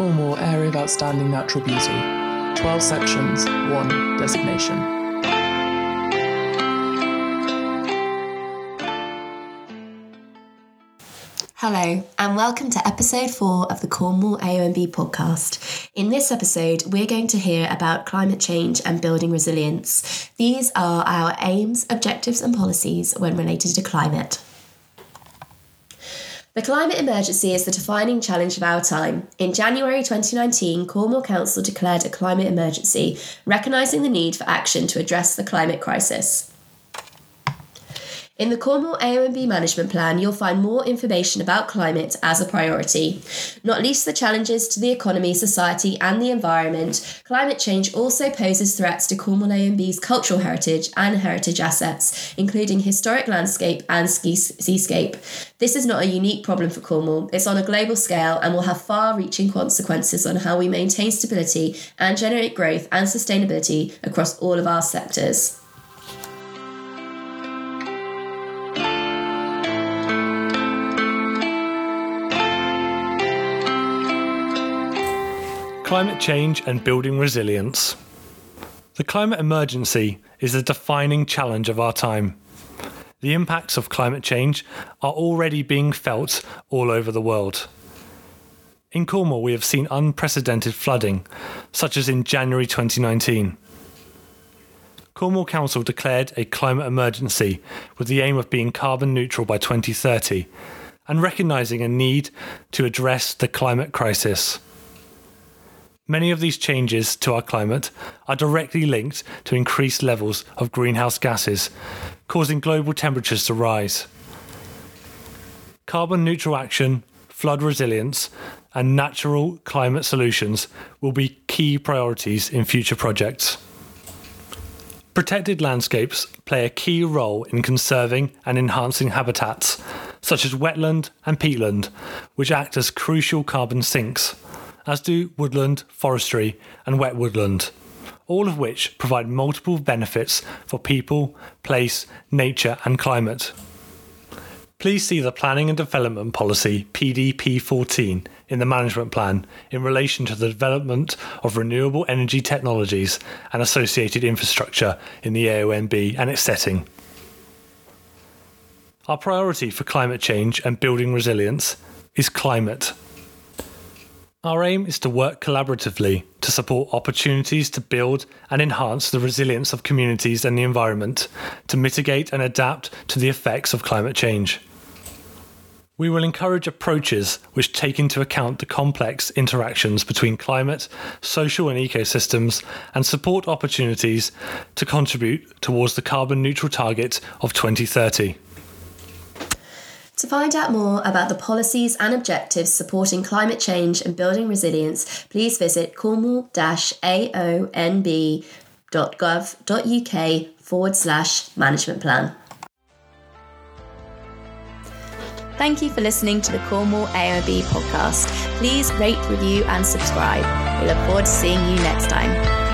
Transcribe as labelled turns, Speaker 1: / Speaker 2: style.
Speaker 1: Cornwall Area of Outstanding Natural Beauty. 12 sections, 1 designation.
Speaker 2: Hello, and welcome to episode four of the Cornwall AONB podcast. In this episode, we're going to hear about climate change and building resilience. These are our aims, objectives, and policies when related to climate. The climate emergency is the defining challenge of our time. In January 2019, Cornwall Council declared a climate emergency, recognising the need for action to address the climate crisis. In the Cornwall AONB Management Plan, you'll find more information about climate as a priority. Not least the challenges to the economy, society, and the environment, climate change also poses threats to Cornwall AONB's cultural heritage and heritage assets, including historic landscape and seascape. This is not a unique problem for Cornwall, it's on a global scale and will have far reaching consequences on how we maintain stability and generate growth and sustainability across all of our sectors.
Speaker 3: Climate change and building resilience. The climate emergency is the defining challenge of our time. The impacts of climate change are already being felt all over the world. In Cornwall, we have seen unprecedented flooding, such as in January 2019. Cornwall Council declared a climate emergency with the aim of being carbon neutral by 2030 and recognising a need to address the climate crisis. Many of these changes to our climate are directly linked to increased levels of greenhouse gases, causing global temperatures to rise. Carbon neutral action, flood resilience, and natural climate solutions will be key priorities in future projects. Protected landscapes play a key role in conserving and enhancing habitats, such as wetland and peatland, which act as crucial carbon sinks as do woodland, forestry, and wet woodland, all of which provide multiple benefits for people, place, nature, and climate. Please see the Planning and Development Policy PDP 14 in the Management Plan in relation to the development of renewable energy technologies and associated infrastructure in the AONB and its setting. Our priority for climate change and building resilience is climate. Our aim is to work collaboratively to support opportunities to build and enhance the resilience of communities and the environment, to mitigate and adapt to the effects of climate change. We will encourage approaches which take into account the complex interactions between climate, social and ecosystems, and support opportunities to contribute towards the carbon neutral target of 2030.
Speaker 2: To find out more about the policies and objectives supporting climate change and building resilience, please visit cornwall-aonb.gov.uk forward slash management plan. Thank you for listening to the Cornwall AONB podcast. Please rate, review, and subscribe. We look forward to seeing you next time.